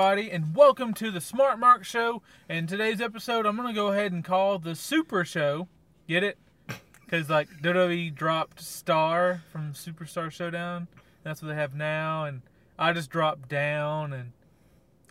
everybody, and welcome to the Smart Mark Show. And today's episode, I'm going to go ahead and call the Super Show. Get it? Because, like, WWE dropped Star from Superstar Showdown. That's what they have now. And I just dropped down, and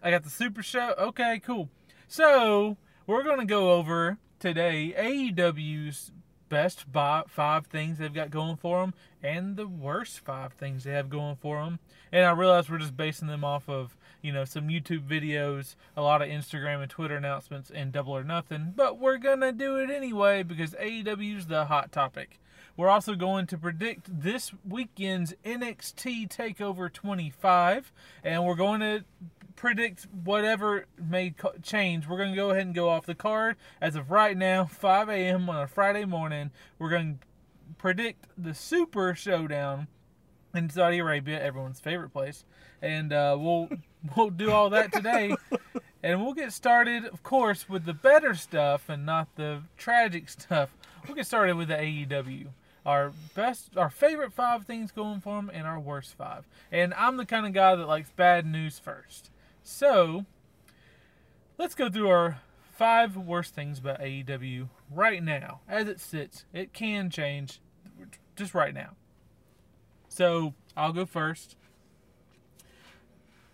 I got the Super Show. Okay, cool. So, we're going to go over today AEW's best five things they've got going for them and the worst five things they have going for them. And I realize we're just basing them off of, you know, some YouTube videos, a lot of Instagram and Twitter announcements, and Double or Nothing. But we're going to do it anyway because AEW's the hot topic. We're also going to predict this weekend's NXT TakeOver 25, and we're going to predict whatever may change. We're going to go ahead and go off the card. As of right now, 5 a.m. on a Friday morning, we're going to predict the Super Showdown in Saudi Arabia, everyone's favorite place, and uh, we'll we'll do all that today, and we'll get started, of course, with the better stuff and not the tragic stuff. We'll get started with the AEW our best, our favorite five things going for them, and our worst five. And I'm the kind of guy that likes bad news first. So, let's go through our five worst things about AEW right now, as it sits. It can change, just right now. So, I'll go first.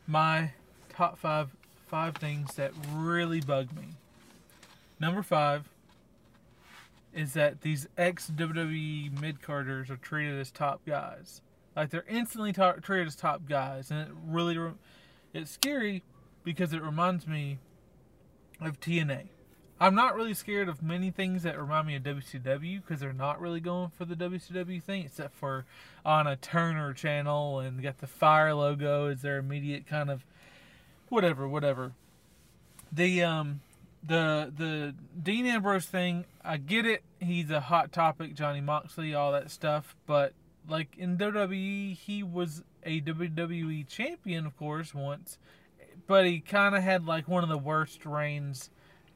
My top five five things that really bug me. Number five is that these ex WWE mid carders are treated as top guys. Like they're instantly ta- treated as top guys, and it really re- it's scary because it reminds me of TNA. I'm not really scared of many things that remind me of WCW because they're not really going for the WCW thing, except for on a Turner channel and got the fire logo as their immediate kind of whatever, whatever. The um the the Dean Ambrose thing, I get it. He's a hot topic, Johnny Moxley, all that stuff. But like in WWE, he was a WWE champion, of course, once. But he kind of had like one of the worst reigns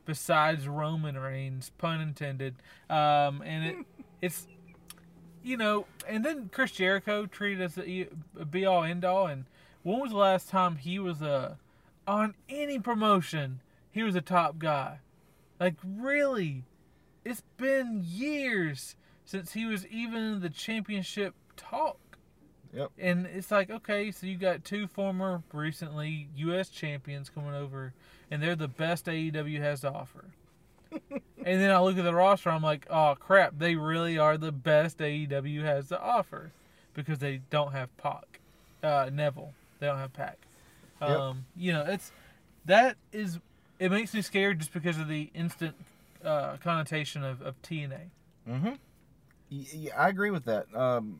besides Roman Reigns, pun intended. Um, and it it's you know, and then Chris Jericho treated as a, be all end all. And when was the last time he was a on any promotion? he was a top guy. Like, really? It's been years since he was even in the championship talk. Yep. And it's like, okay, so you got two former recently U.S. champions coming over, and they're the best AEW has to offer. and then I look at the roster, I'm like, oh crap, they really are the best AEW has to offer because they don't have Pac, uh, Neville, they don't have Pac. Um. You know, it's that is it makes me scared just because of the instant uh, connotation of, of TNA. Mm-hmm. Yeah, I agree with that. Um,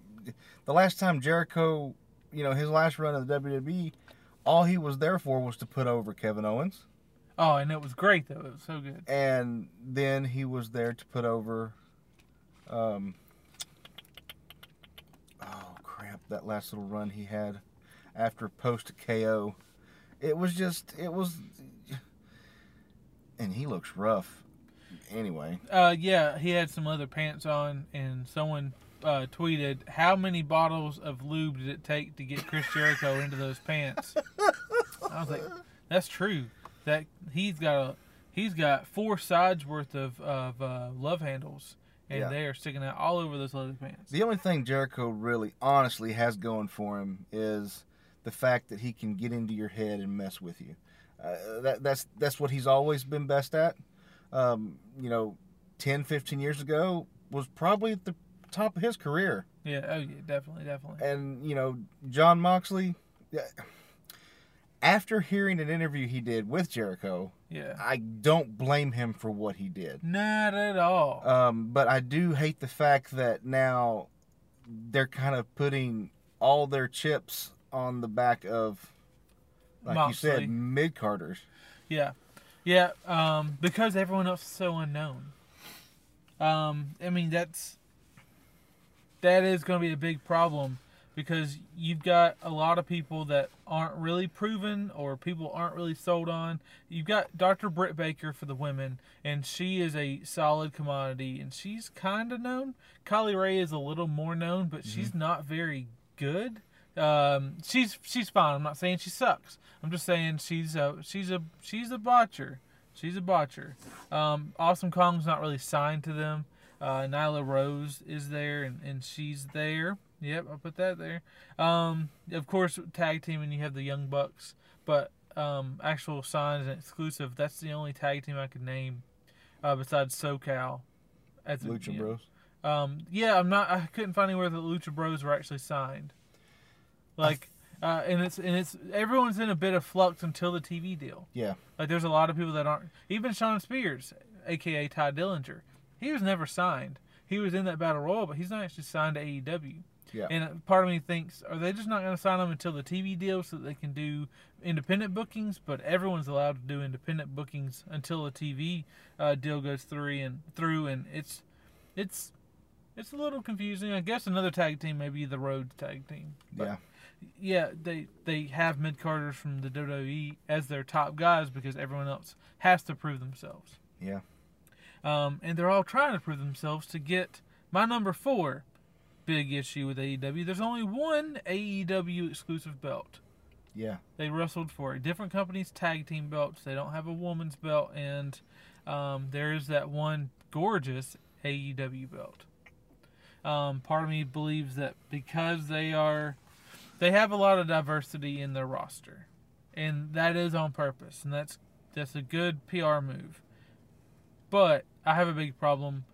the last time Jericho, you know, his last run of the WWE, all he was there for was to put over Kevin Owens. Oh, and it was great though. It was so good. And then he was there to put over. Um, oh crap! That last little run he had after post KO, it was just it was and he looks rough. Anyway. Uh, yeah, he had some other pants on, and someone uh, tweeted, "How many bottles of lube did it take to get Chris Jericho into those pants?" I was like, "That's true. That he's got a he's got four sides worth of of uh, love handles." And yeah. they are sticking out all over those leather pants. The only thing Jericho really, honestly, has going for him is the fact that he can get into your head and mess with you. Uh, that, that's that's what he's always been best at. Um, you know, 10, 15 years ago was probably the top of his career. Yeah, oh yeah, definitely, definitely. And you know, Jon Moxley. After hearing an interview he did with Jericho, yeah, I don't blame him for what he did. Not at all. Um, but I do hate the fact that now they're kind of putting all their chips on the back of like Moxley. you said, mid carders. Yeah, yeah. Um, because everyone else is so unknown. Um, I mean that's that is going to be a big problem because you've got a lot of people that aren't really proven or people aren't really sold on. You've got Dr. Britt Baker for the women, and she is a solid commodity, and she's kind of known. Kylie Rae is a little more known, but mm-hmm. she's not very good. Um, she's she's fine. I'm not saying she sucks. I'm just saying she's a she's a she's a botcher. She's a botcher. Um, awesome Kong's not really signed to them. Uh, Nyla Rose is there, and, and she's there. Yep, I'll put that there. Um, of course, tag team, and you have the Young Bucks, but um, actual signs and exclusive. That's the only tag team I could name uh, besides SoCal. As a- Lucha. Bros. Um, yeah, I'm not. I couldn't find anywhere that Lucha Bros were actually signed. Like, uh, and it's and it's everyone's in a bit of flux until the TV deal. Yeah. Like, there's a lot of people that aren't. Even Shawn Spears, aka Tye Dillinger, he was never signed. He was in that battle royal, but he's not actually signed to AEW. Yeah. And uh, part of me thinks, are they just not going to sign him until the TV deal so that they can do independent bookings? But everyone's allowed to do independent bookings until the TV uh, deal goes through and through, and it's it's it's a little confusing. I guess another tag team, maybe the Rhodes tag team. But yeah. yeah, they they have mid carders from the WWE as their top guys because everyone else has to prove themselves. Yeah. Um, and they're all trying to prove themselves to get my number four big issue with AEW. There's only one AEW exclusive belt. Yeah. They wrestled for a different company's tag team belts. They don't have a woman's belt, and um, there's that one gorgeous AEW belt. Um, part of me believes that because they are, they have a lot of diversity in their roster, and that is on purpose, and that's that's a good PR move. But I have a big problem.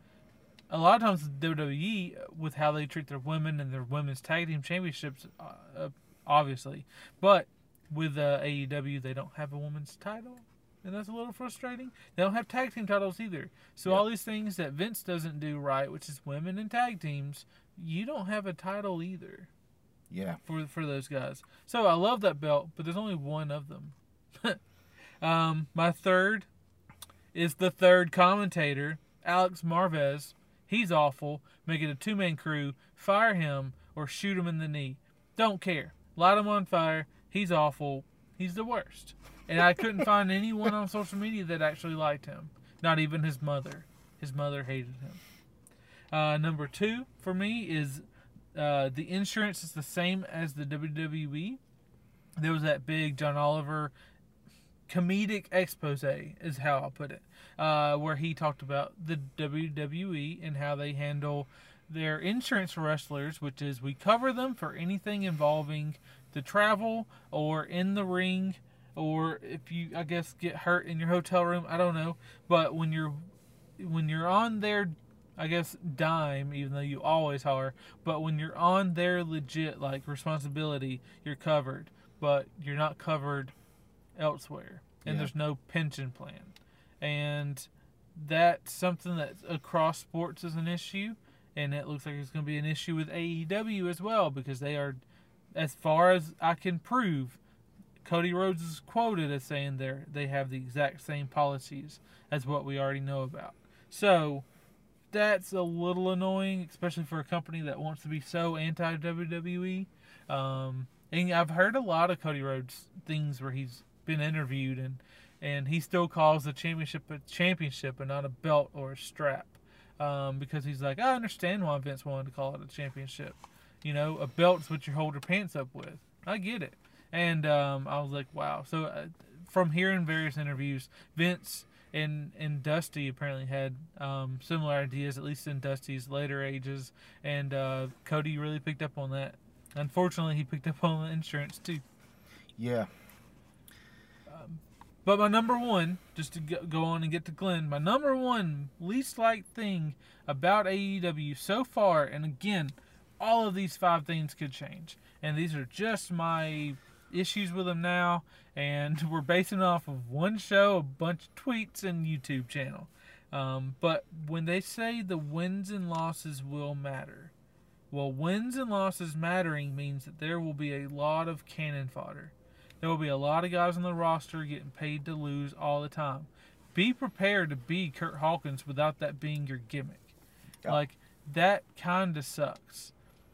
A lot of times with WWE with how they treat their women and their women's tag team championships, uh, uh, obviously, but with uh, AEW they don't have a women's title, and that's a little frustrating. They don't have tag team titles either. So Yep. all these things that Vince doesn't do right, which is women and tag teams, you don't have a title either Yeah. for for those guys. So I love that belt, but there's only one of them. um, my third is the third commentator, Alex Marvez. He's awful. Make it a two man crew. Fire him or shoot him in the knee. Don't care. Light him on fire. He's awful. He's the worst. And I couldn't find anyone on social media that actually liked him. Not even his mother. His mother hated him. Uh, number two for me is uh, the insurance is the same as the WWE. There was that big John Oliver comedic expose, is how I'll put it, uh, where he talked about the WWE and how they handle their insurance for wrestlers, which is we cover them for anything involving the travel or in the ring or if you I guess get hurt in your hotel room, I don't know, but when you're when you're on their I guess dime, even though you always are, but when you're on their legit like responsibility, you're covered, but you're not covered elsewhere, and Yeah. there's no pension plan, and that's something that across sports is an issue, and it looks like it's going to be an issue with AEW as well because they are, as far as I can prove, Cody Rhodes is quoted as saying they they have the exact same policies as what we already know about. So that's a little annoying, especially for a company that wants to be so anti WWE. Um, and I've heard a lot of Cody Rhodes things where he's been interviewed and and he still calls the championship a championship and not a belt or a strap. Um, because he's like, I understand why Vince wanted to call it a championship. You know, a belt's what you hold your pants up with. I get it. And um, I was like, wow. So uh, from hearing various interviews, Vince and and Dusty apparently had um, similar ideas, at least in Dusty's later ages. And uh, Cody really picked up on that. Unfortunately, he picked up on the insurance too. Yeah. But my number one, just to go- on and get to Glen, my number one least liked thing about AEW so far, and again, all of these five things could change, and these are just my issues with them now, and we're basing off of one show, a bunch of tweets, and YouTube channel. Um, but when they say the wins and losses will matter, well, wins and losses mattering means that there will be a lot of cannon fodder. There will be a lot of guys on the roster getting paid to lose all the time. Be prepared to be Kurt Hawkins without that being your gimmick. Yeah. Like that kind of sucks.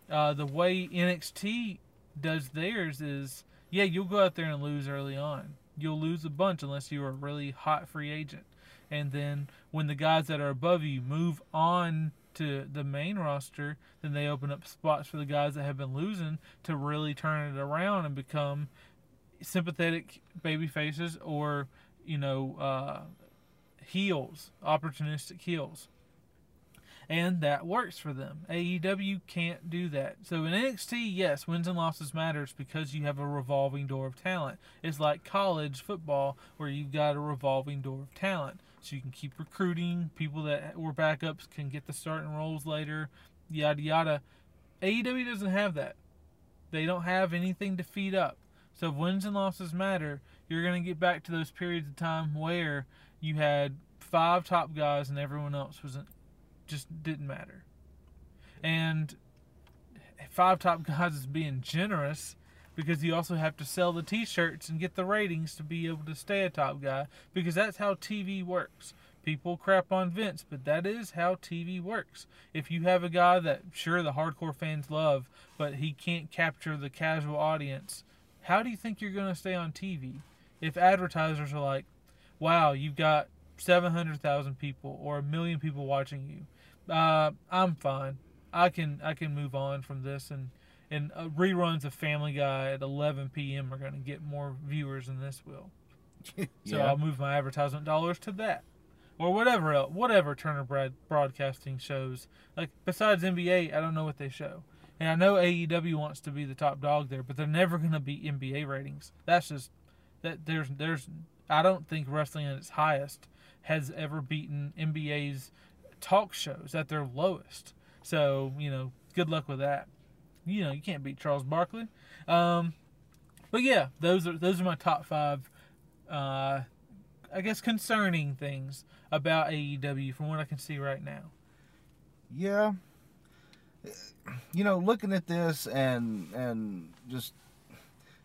Uh, the way NXT does theirs is, yeah, you'll go out there and lose early on. You'll lose a bunch unless you're a really hot free agent. And then when the guys that are above you move on to the main roster, then they open up spots for the guys that have been losing to really turn it around and become sympathetic baby faces or you know uh, heels, opportunistic heels. And that works for them. AEW can't do that. So in NXT, yes, wins and losses matters because you have a revolving door of talent. It's like college football where you've got a revolving door of talent. So you can keep recruiting. People that were backups can get the starting roles later, yada yada. AEW doesn't have that. They don't have anything to feed up. So if wins and losses matter, you're going to get back to those periods of time where you had five top guys and everyone else was just didn't matter. And five top guys is being generous because you also have to sell the t-shirts and get the ratings to be able to stay a top guy because that's how TV works. People crap on Vince, but that is how TV works. If you have a guy that sure the hardcore fans love, but he can't capture the casual audience, how do you think you're going to stay on TV? If advertisers are like, "Wow, you've got 700,000 people or a million people watching you. Uh, I'm fine. I can I can move on from this and and uh, reruns of Family Guy at 11 p.m. are going to get more viewers than this will. So Yeah. I'll move my advertisement dollars to that, or whatever else, whatever Turner Brad Broadcasting shows. Like besides NBA, I don't know what they show. And I know AEW wants to be the top dog there, but they're never going to beat NBA ratings. That's just that there's there's I don't think wrestling at its highest has ever beaten NBA's talk shows at their lowest. So you know, good luck with that. You know, you can't beat Charles Barkley. Um, but yeah, those are those are my top five. Uh, I guess concerning things about AEW from what I can see right now. Yeah. You know, looking at this and and just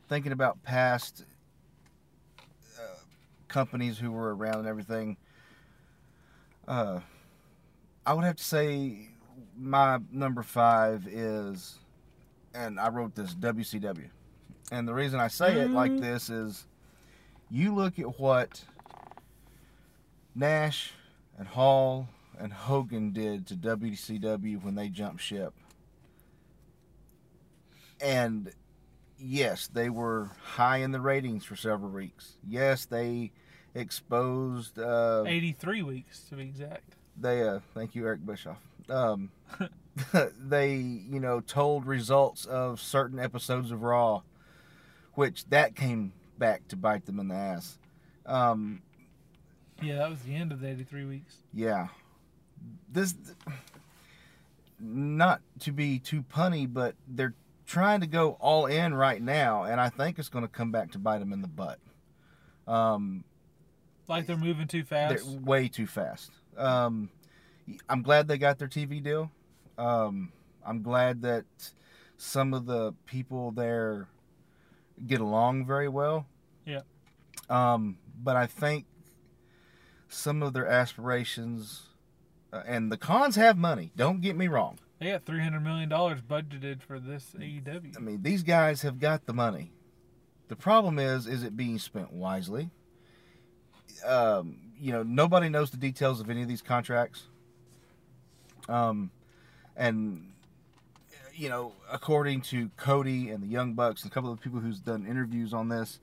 thinking about past uh, companies who were around and everything, uh, I would have to say my number five is, and I wrote this WCW, and the reason I say it like Mhm. this is, you look at what Nash and Hall and Hogan did to WCW when they jumped ship. And yes, they were high in the ratings for several weeks. Yes, they exposed uh 83 weeks to be exact. they uh thank you Eric Bischoff. Um they, you know, told results of certain episodes of Raw which that came back to bite them in the ass. Um Yeah, that was the end of the 83 weeks. Yeah. This not to be too punny, but they're trying to go all in right now, and I think it's going to come back to bite them in the butt. Um, Like they're moving too they're fast. way too fast. Um, I'm glad they got their TV deal. Um, I'm glad that some of the people there get along very well. Yeah. Um, but I think some of their aspirations, uh, and the cons have money. Don't get me wrong. They got 300 million dollars budgeted for this AEW. I mean, these guys have got the money. The problem is, is it being spent wisely? Um, you know, nobody knows the details of any of these contracts. Um, and you know, according to Cody and the Young Bucks and a couple of people who's done interviews on this,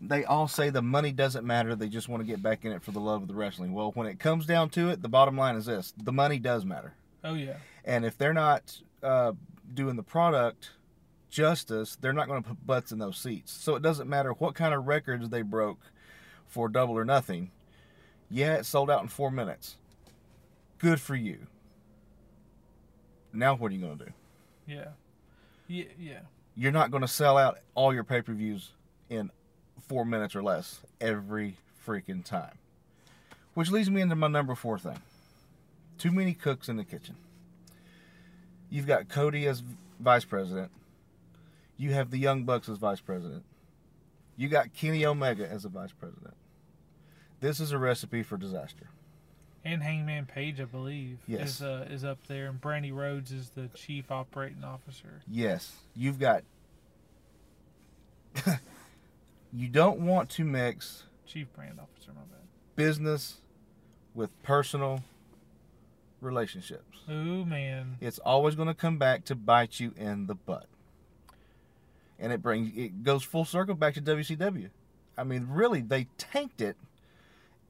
they all say the money doesn't matter. They just want to get back in it for the love of the wrestling. Well, when it comes down to it, the bottom line is this: the money does matter. Oh yeah. And if they're not uh, doing the product justice, they're not going to put butts in those seats. So it doesn't matter what kind of records they broke for double or nothing. Yeah, it sold out in four minutes. Good for you. Now what are you going to do? Yeah. Yeah. Yeah. You're not going to sell out all your pay per views in four minutes or less every freaking time. Which leads me into my number four thing too many cooks in the kitchen. You've got Cody as vice president. You have the Young Bucks as vice president. You got Kenny Omega as a vice president. This is a recipe for disaster. And Hangman Page, I believe, Yes. is uh, is up there, and Brandi Rhodes is the chief operating officer. Yes, you've got. you don't want to mix Chief brand officer, my bad. business with personal relationships. Oh man. It's always going to come back to bite you in the butt. And it brings it goes full circle back to WCW. I mean, really, they tanked it.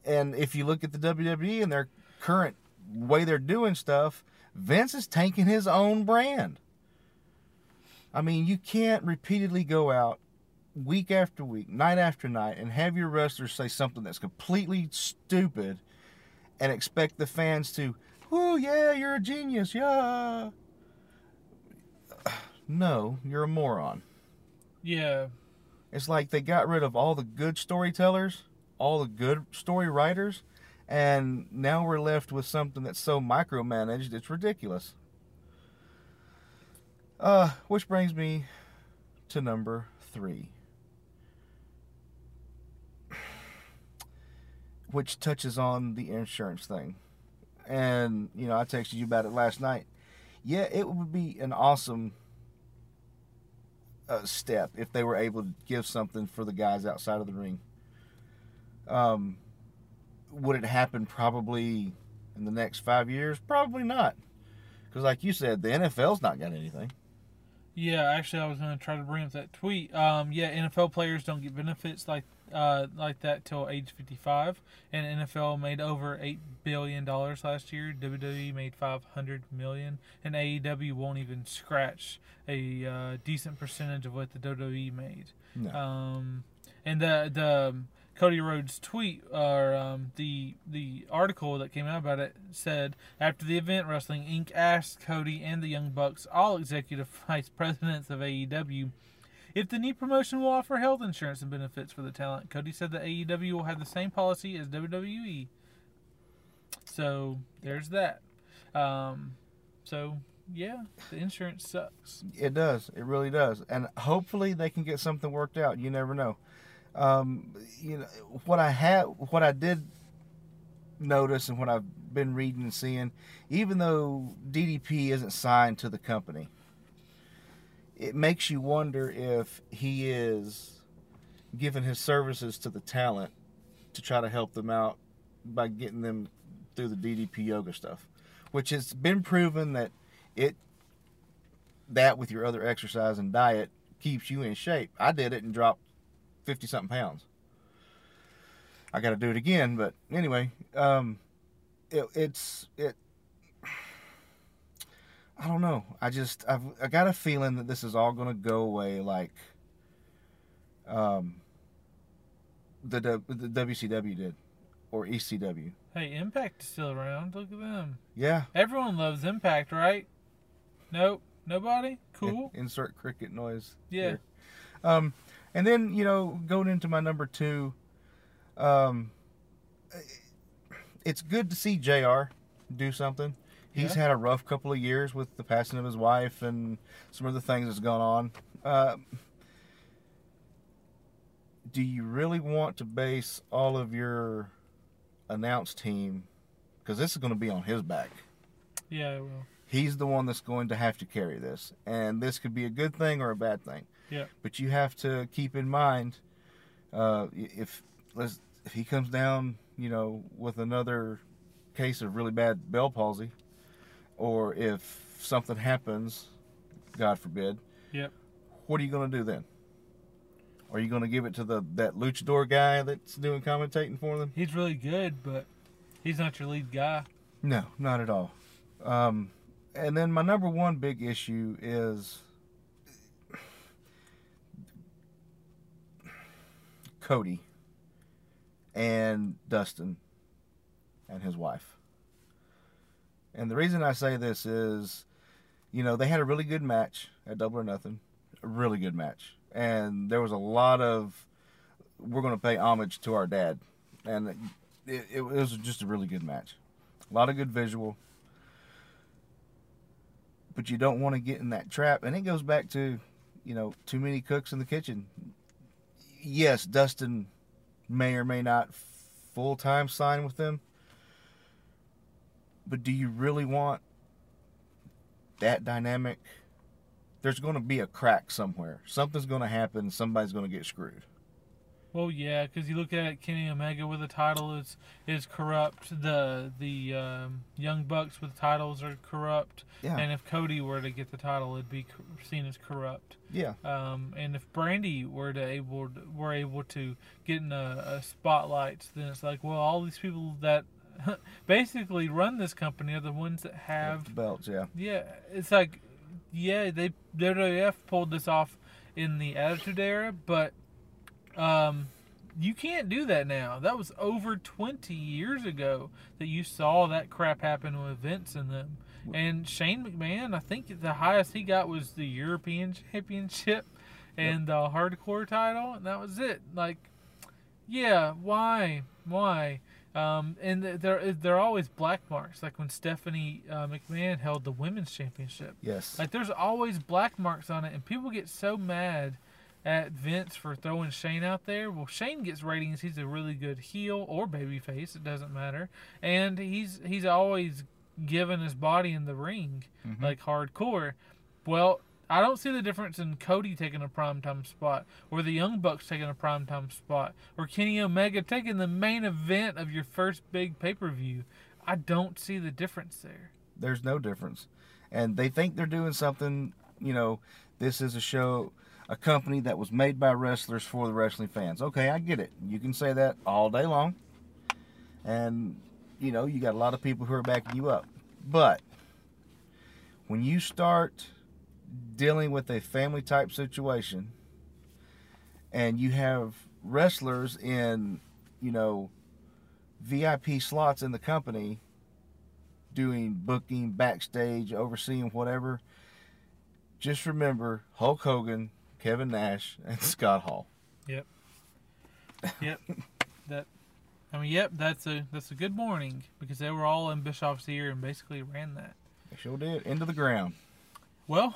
And if you look at the WWE and their current way they're doing stuff, Vince is tanking his own brand. I mean, you can't repeatedly go out week after week, night after night, and have your wrestlers say something that's completely stupid and expect the fans to, oh, yeah, you're a genius, yeah. No, you're a moron. Yeah. It's like they got rid of all the good storytellers, all the good story writers, and now we're left with something that's so micromanaged it's ridiculous. Uh, which brings me to number three, which touches on the insurance thing. And, you know, I texted you about it last night. Yeah, it would be an awesome uh, step if they were able to give something for the guys outside of the ring. Um, would it happen probably in the next five years? Probably not. Because, like you said, the NFL's not got anything. Yeah, actually, I was going to try to bring up that tweet. Um, yeah, NFL players don't get benefits like uh, like that till age 55, and NFL made over eight billion dollars last year. WWE made 500 million, and AEW won't even scratch a uh, decent percentage of what the WWE made. No. Um, and the the Cody Rhodes tweet or um, the the article that came out about it said after the event, Wrestling Inc. asked Cody and the Young Bucks, all executive vice presidents of AEW, if the new promotion will offer health insurance and benefits for the talent. Cody said that AEW will have the same policy as WWE. So there's that. Um, so yeah, the insurance sucks. It does. It really does. And hopefully they can get something worked out. You never know. Um, you know what I had, what I did notice, and what I've been reading and seeing, even though DDP isn't signed to the company, it makes you wonder if he is giving his services to the talent to try to help them out by getting them through the DDP yoga stuff, which has been proven that it that with your other exercise and diet keeps you in shape. I did it and dropped fifty something pounds. I got to do it again, but anyway, um, it, it's it. I don't know. I just I've I got a feeling that this is all going to go away like um the, the the WCW did or ECW. Hey, Impact is still around. Look at them. Yeah. Everyone loves Impact, right? Nope. Nobody? Cool. Insert cricket noise. Yeah. here. Um, and then you know going into my number two, um, it's good to see Jr. do something. He's Yeah. had a rough couple of years with the passing of his wife and some other things that's gone on. Uh, do you really want to base all of your announced team because this is going to be on his back? Yeah, I will. he's the one that's going to have to carry this. And this could be a good thing or a bad thing. Yeah. But you have to keep in mind uh, if if he comes down, you know, with another case of really bad Bell palsy, or if something happens, God forbid. Yep. What are you going to do then? Are you going to give it to the that luchador guy that's doing commentating for them? He's really good, but he's not your lead guy. No, not at all. Um, and then my number one big issue is Cody and Dustin and his wife. And the reason I say this is, you know, they had a really good match at Double or Nothing, a really good match, and there was a lot of we're going to pay homage to our dad, and it, it was just a really good match. A lot of good visual. But you don't want to get in that trap. And it goes back to, you know, too many cooks in the kitchen. Yes, Dustin may or may not full time sign with them. But do you really want that dynamic? There's going to be a crack somewhere. Something's going to happen. Somebody's going to get screwed. Well, yeah, because you look at Kenny Omega with a title is is corrupt. The the um, Young Bucks with titles are corrupt. Yeah. And if Cody were to get the title, it'd be seen as corrupt. Yeah. Um, and if Brandi were to able to, were able to get in a, a spotlight, then it's like, well, all these people that basically run this company are the ones that have The belts, yeah. yeah, it's like, yeah, they WWF pulled this off in the Attitude Era, but um, you can't do that now. That was over twenty years ago that you saw that crap happen with Vince and them. And Shane McMahon, I think the highest he got was the European Championship and the Hardcore title, and that was it. Like, yeah, why, why? Um, and th- there, there are always black marks, like when Stephanie uh, McMahon held the women's championship. Yes. Like, there's always black marks on it, and people get so mad at Vince for throwing Shane out there. Well, Shane gets ratings. He's a really good heel or babyface. It doesn't matter, and he's he's always given his body in the ring, Mhm. like hardcore. Well, I don't see the difference in Cody taking a primetime spot, or the Young Bucks taking a primetime spot, or Kenny Omega taking the main event of your first big pay per view. I don't see the difference there. There's no difference. And they think they're doing something, you know, this is a show, a company that was made by wrestlers for the wrestling fans. Okay, I get it. You can say that all day long. And, you know, you got a lot of people who are backing you up. But when you start dealing with a family type situation and you have wrestlers in, you know, VIP slots in the company doing booking, backstage, overseeing whatever, just remember Hulk Hogan, Kevin Nash, and Scott Hall. Yep. Yep. that. I mean, yep. That's a that's a good morning because they were all in Bischoff's ear and basically ran that. They sure did. Into the ground. Well,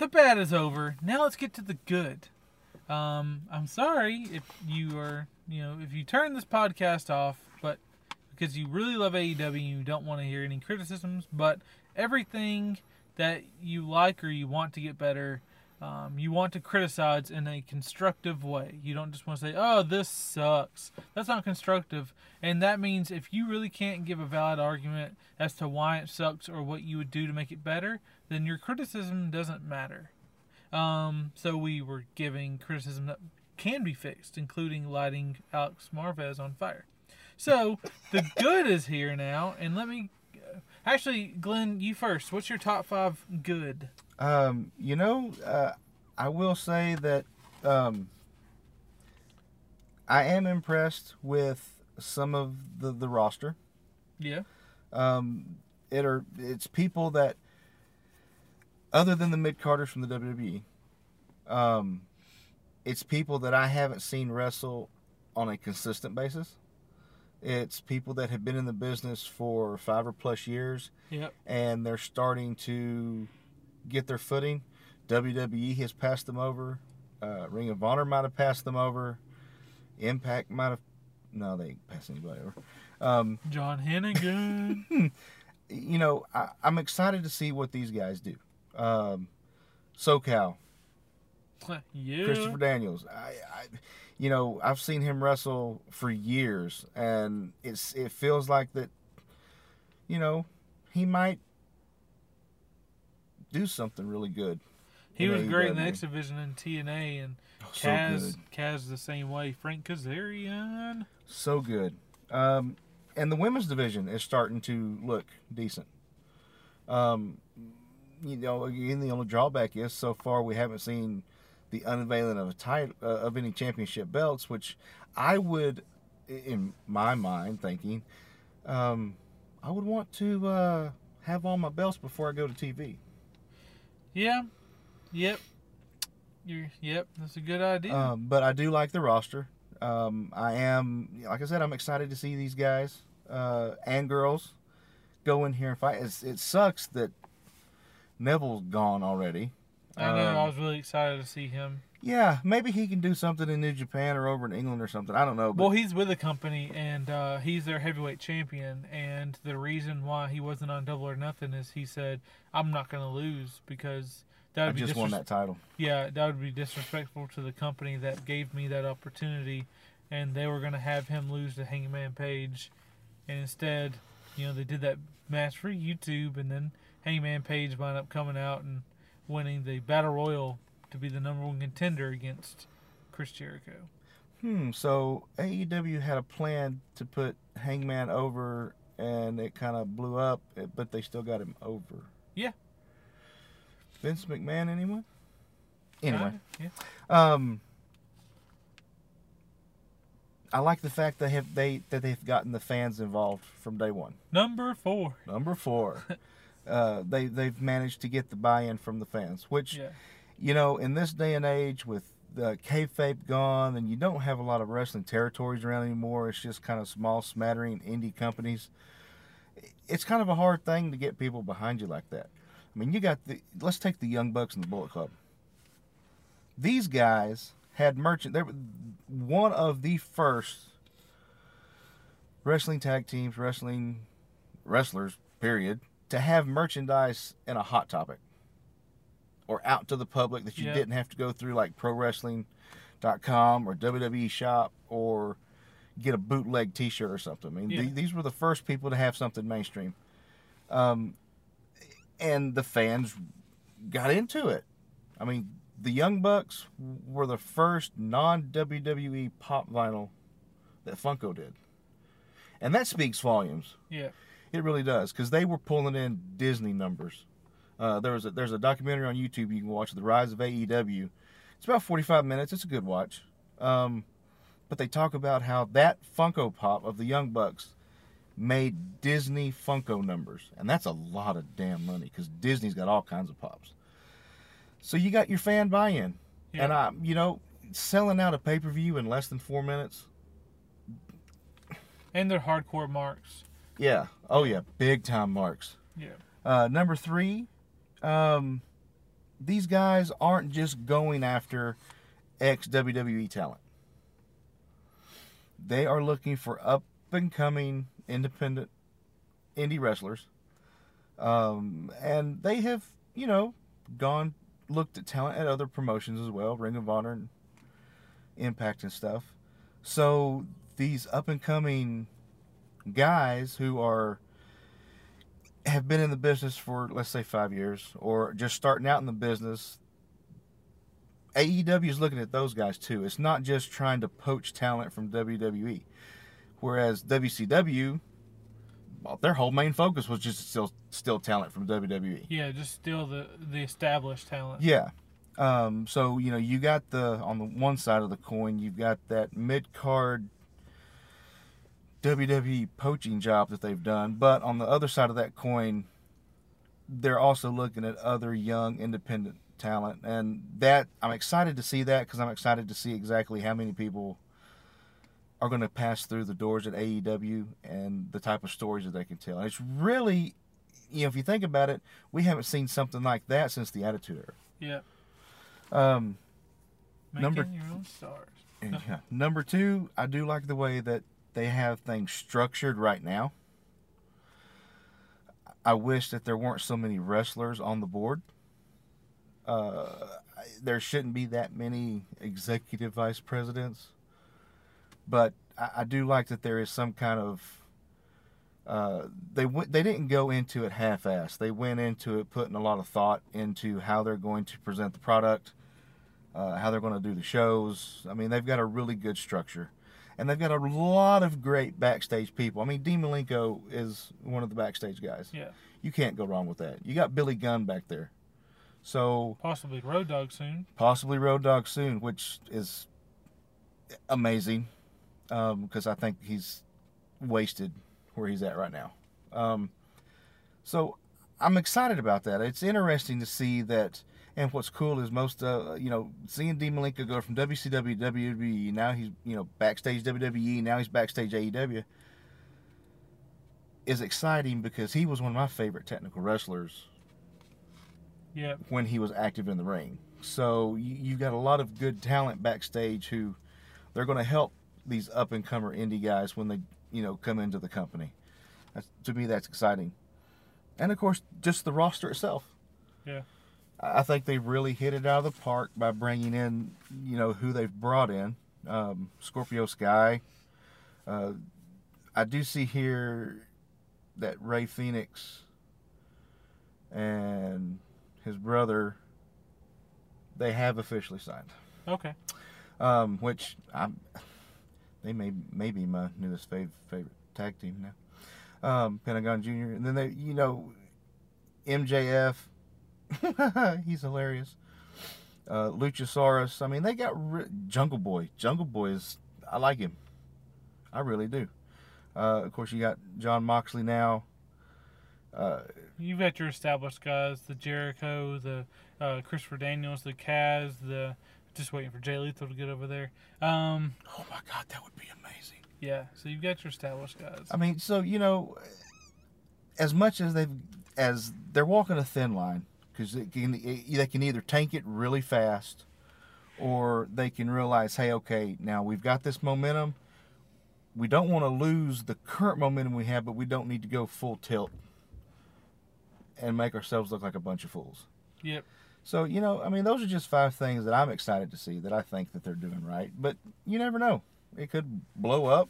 the bad is over. Now let's get to the good. Um, I'm sorry if you are, you know, if you turn this podcast off, but because you really love AEW and you don't want to hear any criticisms, but everything that you like or you want to get better, um, you want to criticize in a constructive way. You don't just want to say, "Oh, this sucks." That's not constructive, and that means if you really can't give a valid argument as to why it sucks or what you would do to make it better, then your criticism doesn't matter. Um, so we were giving criticism that can be fixed, including lighting Alex Marvez on fire. So the good is here now, and let me. Actually, Glen, you first. What's your top five good? Um, you know, uh, I will say that um, I am impressed with some of the, the roster. Yeah. Um, it are it's people that other than the mid carders from the WWE, um, it's people that I haven't seen wrestle on a consistent basis. It's people that have been in the business for five or plus years Yep. and they're starting to get their footing. WWE has passed them over. Uh, Ring of Honor might have passed them over. Impact might have. No, they ain't passed anybody over. Um, John Hennigan. you know, I, I'm excited to see what these guys do. Um, SoCal, yeah. Christopher Daniels. I, I, you know, I've seen him wrestle for years, and it's it feels like that. You know, he might do something really good. He was great in the AEW. X Division in TNA, and So Kaz, good. Kaz the same way. Frank Kazarian. So good. Um, and the women's division is starting to look decent. Um, you know, again, the only drawback is so far we haven't seen the unveiling of a title uh, of any championship belts, which I would, in my mind, thinking, um, I would want to uh, have all my belts before I go to TV. Yeah. Yep. You're, yep. That's a good idea. Um, but I do like the roster. Um, I am, like I said, I'm excited to see these guys uh, and girls go in here and fight. It's, it sucks that Neville's gone already. I know. I Um, was really excited to see him. yeah, maybe he can do something in New Japan or over in England or something. I don't know. Well, he's with a company, and uh, he's their heavyweight champion. And the reason why he wasn't on Double or Nothing is he said, "I'm not going to lose because that I would be just won that title. Yeah, that would be disrespectful to the company that gave me that opportunity, and they were gonna have him lose to Hangman Page, and instead, you know, they did that match for YouTube, and then Hangman Page wound up coming out and winning the Battle Royal to be the number one contender against Chris Jericho. Hmm. So AEW had a plan to put Hangman over, and it kind of blew up, eh, but they still got him over. Yeah. Vince McMahon, anyone? Anyway, Kinda, yeah. um, I like the fact they have they that they've gotten the fans involved from day one. Number four. Number four, uh, they they've managed to get the buy-in from the fans, which Yeah. you know, in this day and age with the kayfabe gone, and you don't have a lot of wrestling territories around anymore. It's just kind of small, smattering indie companies. It's kind of a hard thing to get people behind you like that. I mean, you got the. Let's take the Young Bucks and the Bullet Club. These guys had merchant. They were one of the first wrestling tag teams, wrestling wrestlers, period, to have merchandise in a hot topic or out to the public that you Yeah. didn't have to go through like prowrestling.com or WWE shop or get a bootleg t-shirt or something. I mean, Yeah. th- these were the first people to have something mainstream. Um, and the fans got into it. I mean, the Young Bucks were the first non-WWE pop vinyl that Funko did. And that speaks volumes. Yeah. It really does because they were pulling in Disney numbers. Uh, there was a, there's a documentary on YouTube you can watch, The Rise of AEW. It's about 45 minutes. It's a good watch. Um, but they talk about how that Funko Pop of the Young Bucks made Disney Funko numbers, and that's a lot of damn money because Disney's got all kinds of pops. So you got your fan buy-in, Yeah. and I, you know, selling out a pay-per-view in less than four minutes. and they're hardcore marks. Yeah. Oh yeah, big time marks. Yeah. Uh, number three, um, these guys aren't just going after ex WWE talent. They are looking for up and coming independent indie wrestlers. Um, and they have, you know, gone looked at talent at other promotions as well, Ring of Honor and Impact and stuff. So these up and coming guys who are have been in the business for let's say five years or just starting out in the business AEW is looking at those guys too. It's not just trying to poach talent from WWE. Whereas WCW, well, their whole main focus was just still still talent from WWE. Yeah, just still the the established talent. Yeah. Um, so you know you got the on the one side of the coin you've got that mid card WWE poaching job that they've done, but on the other side of that coin, they're also looking at other young independent talent, and that I'm excited to see that because I'm excited to see exactly how many people are going to pass through the doors at AEW and the type of stories that they can tell. And it's really, you know, if you think about it, we haven't seen something like that since the Attitude Era. Yeah. Um, Making Number- your own stars. yeah. Number two, I do like the way that they have things structured right now. I wish that there weren't so many wrestlers on the board. Uh, there shouldn't be that many executive vice presidents, but I, I do like that there is some kind of. Uh, they went. They didn't go into it half-assed. They went into it putting a lot of thought into how they're going to present the product, uh, how they're going to do the shows. I mean, they've got a really good structure, and they've got a lot of great backstage people. I mean, Dean Malenko is one of the backstage guys. Yeah. You can't go wrong with that. You got Billy Gunn back there, so Possibly Road Dog soon. possibly Road Dog soon, which is amazing because I think he's wasted where he's at right now. Um, so I'm excited about that. It's interesting to see that. And what's cool is most, uh, you know, seeing Dean Malenko go from WCW, WWE, E, now he's, you know, backstage WWE, now he's backstage AEW, is exciting because he was one of my favorite technical wrestlers Yeah. when he was active in the ring. So you, you've got a lot of good talent backstage who they're going to help these up and comer indie guys when they you know come into the company. That's, to me, that's exciting. And of course, just the roster itself. Yeah. I think they really hit it out of the park by bringing in, you know, who they've brought in. Um, Scorpio Sky. Uh, I do see here that Rey Fenix and his brother, they have officially signed. Okay. Um, which I'm, they may may be my newest fav- favorite tag team now. Um, Pentagon Jr. And then they, you know, MJF. he's hilarious. Uh, Luchasaurus. I mean, they got ri- Jungle Boy. Jungle Boy is. I like him. I really do. Uh, of course, you got Jon Moxley now. Uh, You've got your established guys, the Jericho, the uh, Christopher Daniels, the Kaz, the just waiting for Jay Lethal to get over there. Um, oh my God, that would be amazing. yeah, so you've got your established guys. I mean, so you know, as much as they've as they're walking a thin line because they can eh, they can either tank it really fast, or they can realize, hey, okay, now we've got this momentum. We don't want to lose the current momentum we have, but we don't need to go full tilt and make ourselves look like a bunch of fools. Yep. So you know, I mean, those are just five things that I'm excited to see that I think that they're doing right. But you never know; it could blow up,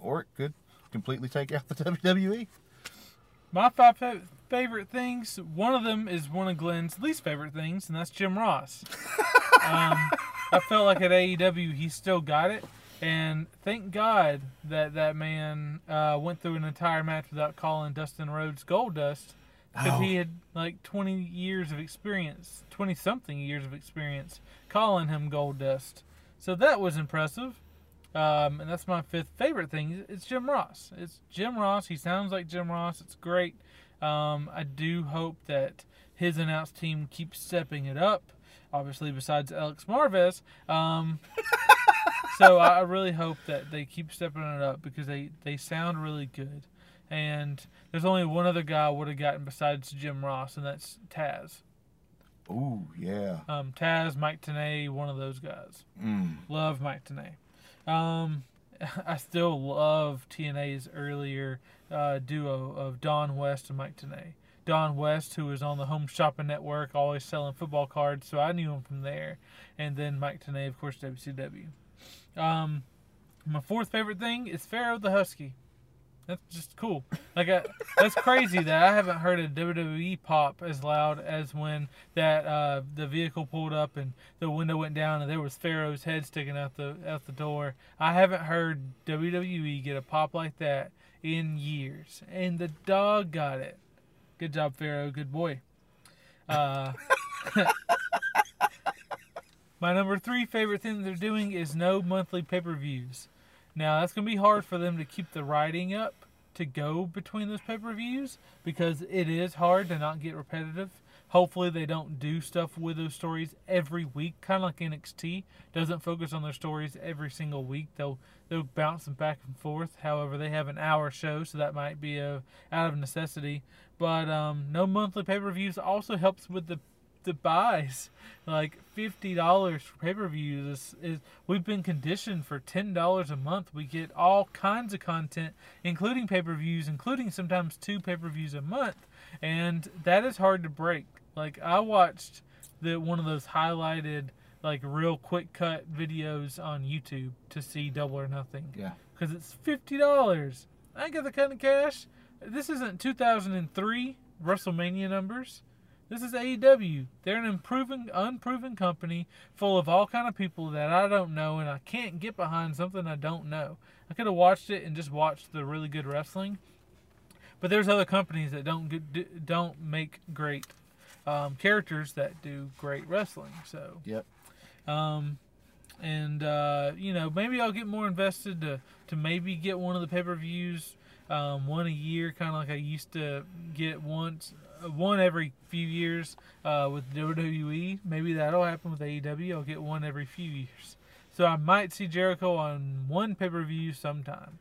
or it could completely take out the WWE. My five favorite things. One of them is one of Glen's least favorite things, and that's Jim Ross. um, I felt like at AEW he still got it, and thank God that that man uh, went through an entire match without calling Dustin Rhodes Goldust, because he Oh. had like 20 years of experience, 20 something years of experience calling him Goldust. So that was impressive. Um, and that's my fifth favorite thing. It's Jim Ross. It's Jim Ross. He sounds like Jim Ross. It's great. Um, I do hope that his announced team keeps stepping it up. Obviously, besides Alex Marvez. Um, so I really hope that they keep stepping it up because they, they sound really good. And there's only one other guy I would have gotten besides Jim Ross, and that's Taz. Ooh, yeah. Um, Taz, Mike Tenay, one of those guys. Mm. Love Mike Tenay. Um, I still love TNA's earlier uh, duo of Don West and Mike Tenay. Don West, who was on the Home Shopping Network, always selling football cards, so I knew him from there. And then Mike Tenay, of course, WCW. Um, my fourth favorite thing is Pharaoh the Husky. That's just cool. Like I, that's crazy that I haven't heard a WWE pop as loud as when that uh, the vehicle pulled up and the window went down and there was Pharaoh's head sticking out the out the door. I haven't heard WWE get a pop like that in years, and the dog got it. Good job, Pharaoh. Good boy. Uh, my number three favorite thing they're doing is no monthly pay per views. Now that's gonna be hard for them to keep the writing up to go between those pay per views because it is hard to not get repetitive. Hopefully they don't do stuff with those stories every week, kind of like NXT doesn't focus on their stories every single week. They'll they'll bounce them back and forth. However, they have an hour show, so that might be a out of necessity. But um, no monthly pay per views also helps with the the buys. Like fifty dollars for pay per views is, is we've been conditioned for ten dollars a month. We get all kinds of content, including pay per views, including sometimes two pay per views a month, and that is hard to break. Like I watched the one of those highlighted like real quick cut videos on YouTube to see Double or Nothing Yeah. because it's fifty dollars. I ain't got the kind of cash. This isn't 2003 WrestleMania numbers. This is AEW. They're an improving, unproven company full of all kind of people that I don't know, and I can't get behind something I don't know. I could have watched it and just watched the really good wrestling, but there's other companies that don't get, do- don't make great um, characters that do great wrestling. So Yep. um, and uh, you know maybe I'll get more invested to to maybe get one of the pay per views, um, one a year, kind of like I used to get once, one every few years uh, with WWE. Maybe that'll happen with AEW. I'll get one every few years. So I might see Jericho on one pay per view sometime.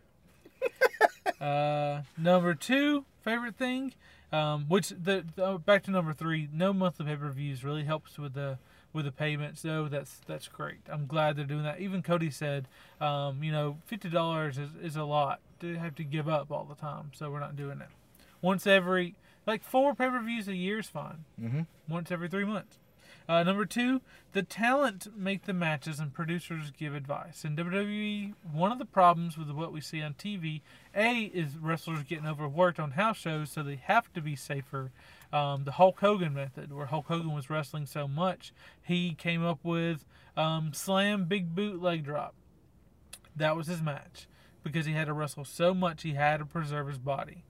uh, number two favorite thing, um, which the, the back to number three, no monthly pay per views really helps with the with the payments though that's that's great i'm glad they're doing that even cody said um, you know $50 is, is a lot to have to give up all the time so we're not doing that once every like four pay-per-views a year is fine Mm-hmm. once every three months Uh, number two, the talent make the matches and producers give advice. In WWE, one of the problems with what we see on TV, A, is wrestlers getting overworked on house shows, so they have to be safer. Um, the Hulk Hogan method, where Hulk Hogan was wrestling so much, he came up with um, slam, big boot, leg drop. That was his match because he had to wrestle so much he had to preserve his body.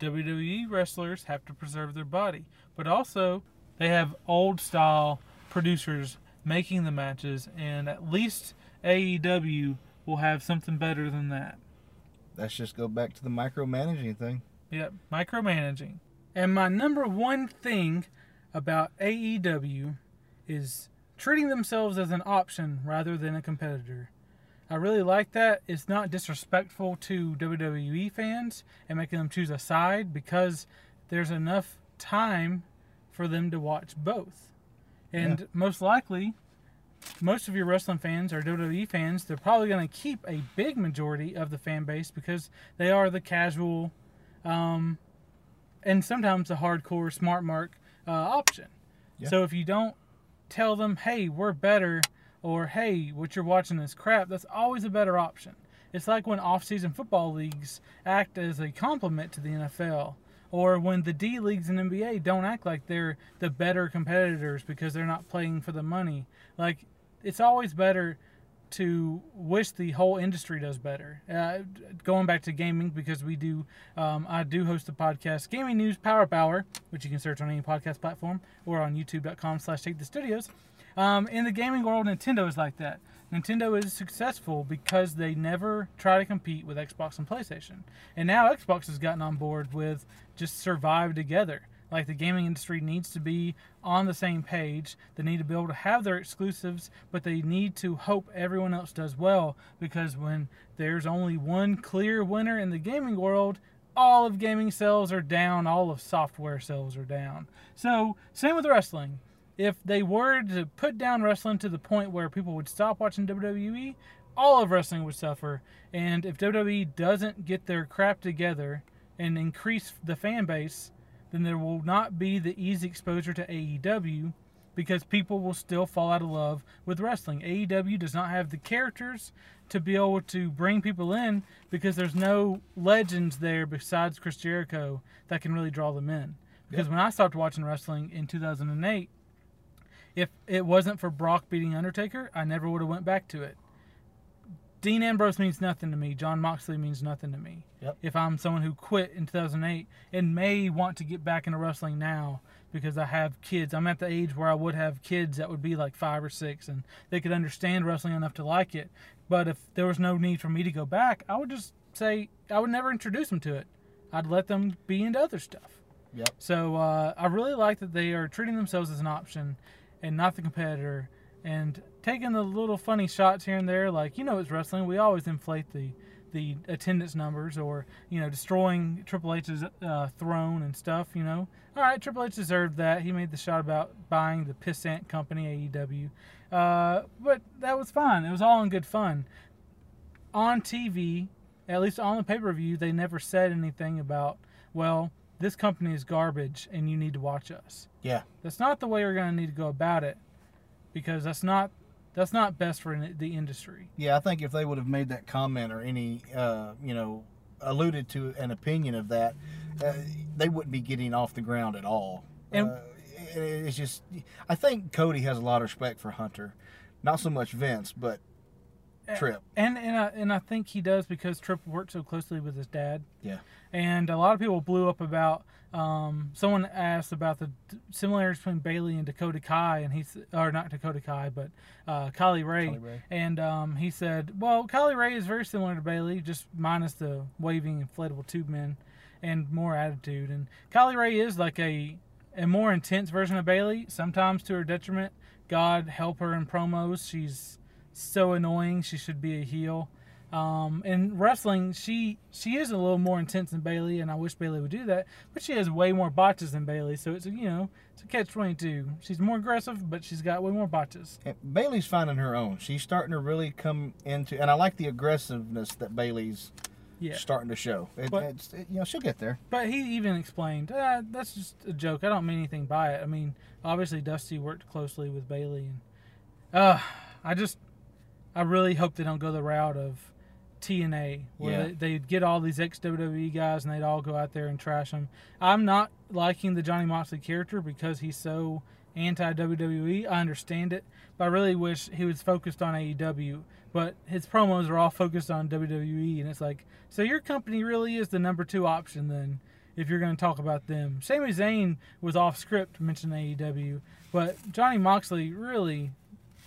WWE wrestlers have to preserve their body, but also they have old style producers making the matches, and at least AEW will have something better than that. Let's just go back to the micromanaging thing. Yep, micromanaging. And my number one thing about AEW is treating themselves as an option rather than a competitor. I really like that. It's not disrespectful to WWE fans and making them choose a side because there's enough time for them to watch both. And Yeah. most likely, most of your wrestling fans are WWE fans. They're probably going to keep a big majority of the fan base because they are the casual um, and sometimes the hardcore smart mark uh, option. Yeah. So if you don't tell them, hey, we're better, or hey, what you're watching is crap, that's always a better option. It's like when off-season football leagues act as a complement to the NFL, or when the D leagues and NBA don't act like they're the better competitors because they're not playing for the money. Like it's always better to wish the whole industry does better. Uh, going back to gaming, because we do, um, I do host a podcast, Gaming News Power Power, which you can search on any podcast platform or on youtube.com slash Take This Studios. Um, in the gaming world, Nintendo is like that. Nintendo is successful because they never try to compete with Xbox and PlayStation. And now Xbox has gotten on board with just survive together. Like the gaming industry needs to be on the same page. They need to be able to have their exclusives, but they need to hope everyone else does well because when there's only one clear winner in the gaming world, all of gaming sales are down, all of software sales are down. So, same with wrestling. If they were to put down wrestling to the point where people would stop watching WWE, all of wrestling would suffer. And if WWE doesn't get their crap together and increase the fan base, then there will not be the easy exposure to AEW because people will still fall out of love with wrestling. AEW does not have the characters to be able to bring people in because there's no legends there besides Chris Jericho that can really draw them in. Because when I stopped watching wrestling in 2008, if it wasn't for Brock beating Undertaker, I never would have went back to it. Dean Ambrose means nothing to me. Jon Moxley means nothing to me. Yep. If I'm someone who quit in 2008 and may want to get back into wrestling now because I have kids, I'm at the age where I would have kids that would be like five or six and they could understand wrestling enough to like it. But if there was no need for me to go back, I would just say I would never introduce them to it. I'd let them be into other stuff. Yep. So uh, I really like that they are treating themselves as an option and not the competitor, and taking the little funny shots here and there. Like you know, it's wrestling. We always inflate the the attendance numbers, or you know, destroying Triple H's uh, throne and stuff. You know, all right, Triple H deserved that. He made the shot about buying the pissant company AEW, uh, but that was fine. It was all in good fun. On TV, at least on the pay per view, they never said anything about well this company is garbage and you need to watch us. Yeah. That's not the way we're going to need to go about it because that's not that's not best for the industry. Yeah, I think if they would have made that comment or any, uh, you know, alluded to an opinion of that, uh, they wouldn't be getting off the ground at all. And- uh, it's just, I think Cody has a lot of respect for Hunter, not so much Vince, but Trip. And and I, and I think he does because Trip worked so closely with his dad. Yeah. And a lot of people blew up about. Um, someone asked about the similarities between Bayley and Dakota Kai, and he's or not Dakota Kai, but uh, Kylie Rae. Kylie Rae. And um, he said, well, Kylie Rae is very similar to Bayley, just minus the waving inflatable tube men and more attitude. And Kylie Rae is like a a more intense version of Bayley, sometimes to her detriment. God help her in promos. She's so annoying. She should be a heel. Um, in wrestling, she she is a little more intense than Bayley, and I wish Bayley would do that. But she has way more botches than Bayley, so it's a, you know it's a catch twenty two. She's more aggressive, but she's got way more botches. And Bayley's finding her own. She's starting to really come into, and I like the aggressiveness that Bayley's Yeah. starting to show. It, But- it's, it- you know, she'll get there. But he even explained, ah, that's just a joke. I don't mean anything by it. I mean, obviously Dusty worked closely with Bayley, and uh, I just, I really hope they don't go the route of TNA, where Yeah. they, they'd get all these ex WWE guys and they'd all go out there and trash them. I'm not liking the Johnny Moxley character because he's so anti WWE. I understand it, but I really wish he was focused on AEW. But his promos are all focused on WWE, and it's like, so your company really is the number two option then, if you're going to talk about them. Sami Zayn was off script mentioning AEW, but Johnny Moxley really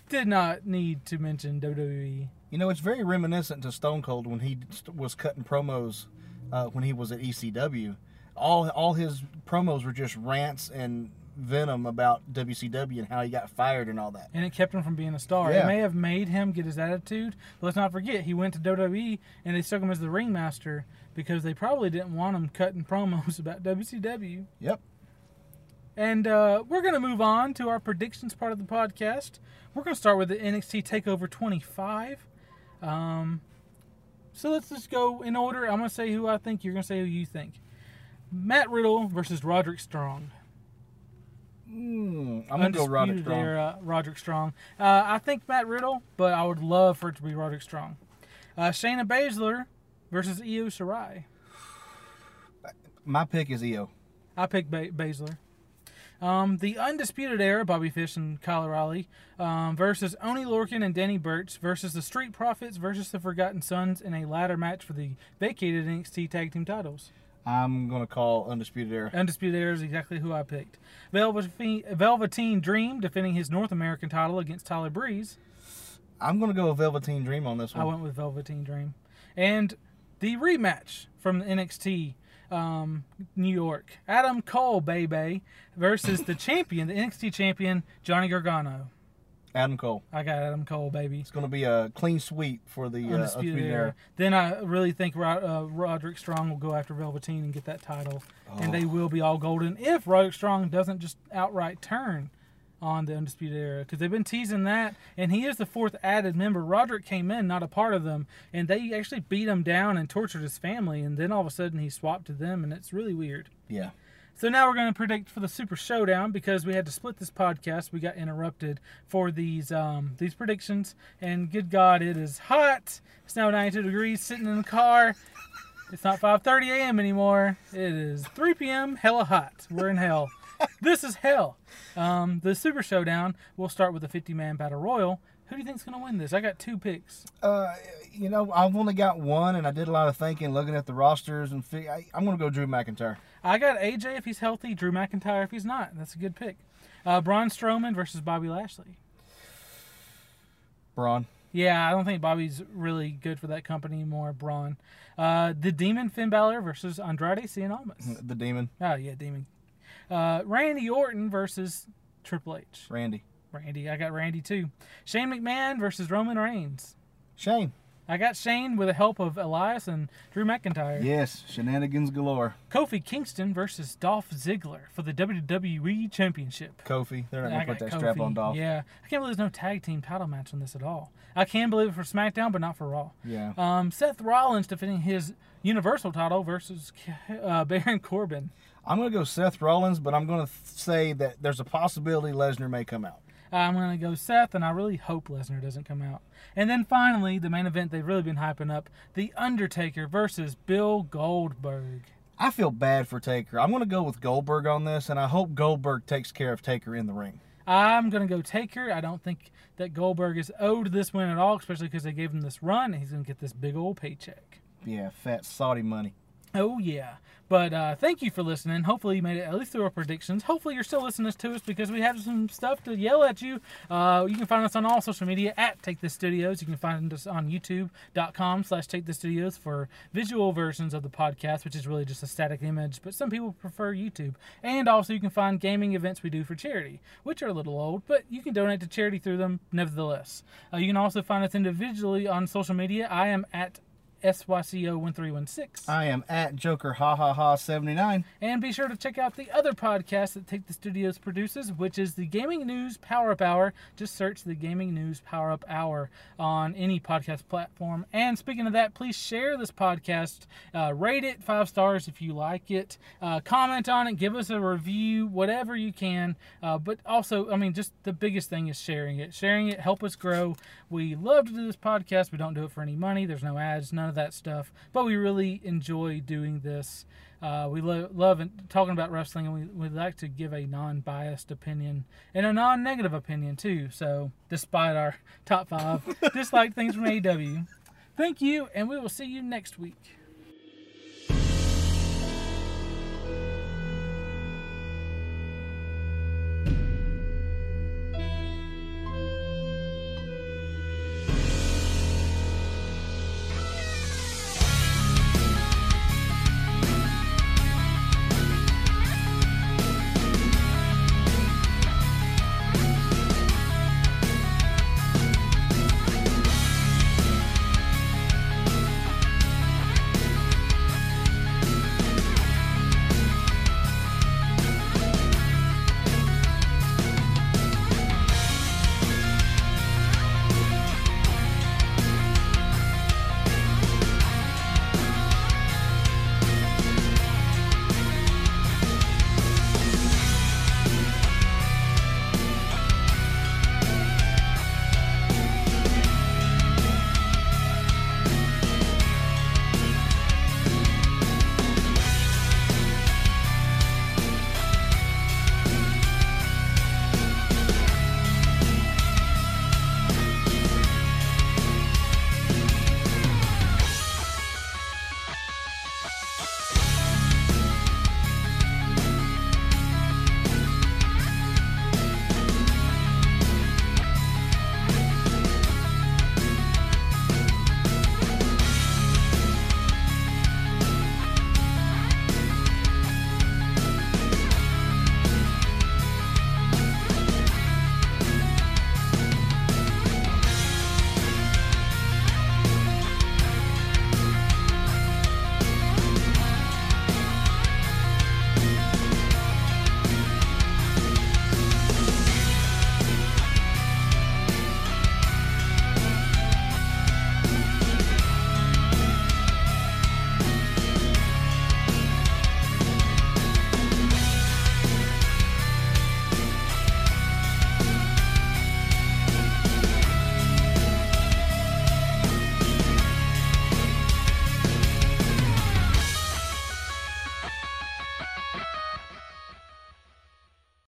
did not need to mention. WWE. You know, it's very reminiscent to Stone Cold when he was cutting promos uh, when he was at ECW. All all his promos were just rants and venom about WCW and how he got fired and all that. and it kept him from being a star. It may have made him get his attitude, but let's not forget he went to WWE and they stuck him as the ringmaster because they probably didn't want him cutting promos about WCW. Yep. And uh, we're going to move on to our predictions part of the podcast. We're going to start with the NXT Takeover 25. Um, so let's just go in order. I'm going to say who I think. You're going to say who you think. Matt Riddle versus Roderick Strong. Mm, I'm gonna go Roderick Strong. Era, Roderick Strong. Uh, I think Matt Riddle, but I would love for it to be Roderick Strong. Uh, Shayna Baszler versus Io Shirai. My pick is Io. I pick ba- Baszler. Um, the Undisputed Era, Bobby Fish and Kyle O'Reilly, um, versus Oni Lorcan and Danny Burch versus the Street Profits versus the Forgotten Sons in a ladder match for the vacated NXT Tag Team titles. I'm gonna call Undisputed Era. Undisputed Era is exactly who I picked. Velveteen, Velveteen Dream defending his North American title against Tyler Breeze. I'm gonna go with Velveteen Dream on this one. I went with Velveteen Dream. And the rematch from the NXT um, New York. Adam Cole, baby, versus the champion, the NXT champion, Johnny Gargano. Adam Cole. I got Adam Cole, baby. It's gonna be a clean sweep for the uh, Undisputed era. Era. Then I really think Rod, uh, Roderick Strong will go after Velveteen and get that title. And they will be all golden if Roderick Strong doesn't just outright turn on the Undisputed Era. Because they've been teasing that. And he is the fourth added member. Roderick came in, not a part of them. And they actually beat him down and tortured his family. And then all of a sudden he swapped to them. And it's really weird. Yeah. So now we're going to predict for the Super Showdown because we had to split this podcast. We got interrupted for these um, these predictions, and good God, it is hot. It's now 92 degrees. Sitting in the car. It's not 5:30 a.m. anymore. It is 3 p.m. Hella hot. We're in hell. This is hell. Um, the Super Showdown. We'll start with a 50-man battle royal. Who do you think's going to win this? I got two picks. Uh, you know, I've only got one, and I did a lot of thinking, looking at the rosters, and I, I'm gonna go Drew McIntyre. I got AJ if he's healthy. Drew McIntyre if he's not. That's a good pick. Uh, Braun Strowman versus Bobby Lashley. Braun. Yeah, I don't think Bobby's really good for that company anymore. Braun, uh, the Demon Finn Balor versus Andrade Cien Almas. The Demon. Oh yeah, Demon. Uh, Randy Orton versus Triple H. Randy. Randy, I got Randy too. Shane McMahon versus Roman Reigns. Shane. I got Shane with the help of Elias and Drew McIntyre. Yes. Shenanigans galore. Kofi Kingston versus Dolph Ziggler for the WWE Championship. Kofi. They're not gonna put got that strap on Dolph. Yeah, I can't believe there's no tag team title match on this at all. I can believe it for SmackDown, but not for Raw. Yeah. Um, Seth Rollins defending his Universal title versus uh, Baron Corbin. I'm gonna go Seth Rollins, but I'm gonna th- say that there's a possibility Lesnar may come out. I'm going to go Seth, and I really hope Lesnar doesn't come out. And then finally, the main event they've really been hyping up The Undertaker versus Bill Goldberg. I feel bad for Taker. I'm gonna go with Goldberg on this, and I hope Goldberg takes care of Taker in the ring. I'm going to go Taker. I don't think that Goldberg is owed this win at all, especially because they gave him this run, and he's going to get this big old paycheck. Yeah, fat Saudi money. Oh yeah. But uh, thank you for listening. Hopefully you made it at least through our predictions. Hopefully you're still listening to us because we have some stuff to yell at you. Uh, you can find us on all social media at Take This Studios. You can find us on YouTube.com slash Take This Studios for visual versions of the podcast, which is really just a static image. But some people prefer YouTube. And also you can find gaming events we do for charity, which are a little old, but you can donate to charity through them nevertheless. Uh, you can also find us individually on social media. I am at SYCO1316. I am at Joker Ha Ha Ha 79. And be sure to check out the other podcast that Take This Studios produces, which is the Gaming News Power Up Hour. Just search the Gaming News Power Up Hour on any podcast platform. And speaking of that, please share this podcast, uh, rate it five stars if you like it, uh, comment on it, give us a review, whatever you can. Uh, but also, I mean, just the biggest thing is sharing it. Sharing it help us grow. We love to do this podcast. We don't do it for any money. There's no ads, none of that stuff. But we really enjoy doing this. Uh, we lo- love talking about wrestling, and we, we like to give a non-biased opinion and a non-negative opinion too. So, despite our top five disliked things from AEW, thank you, and we will see you next week.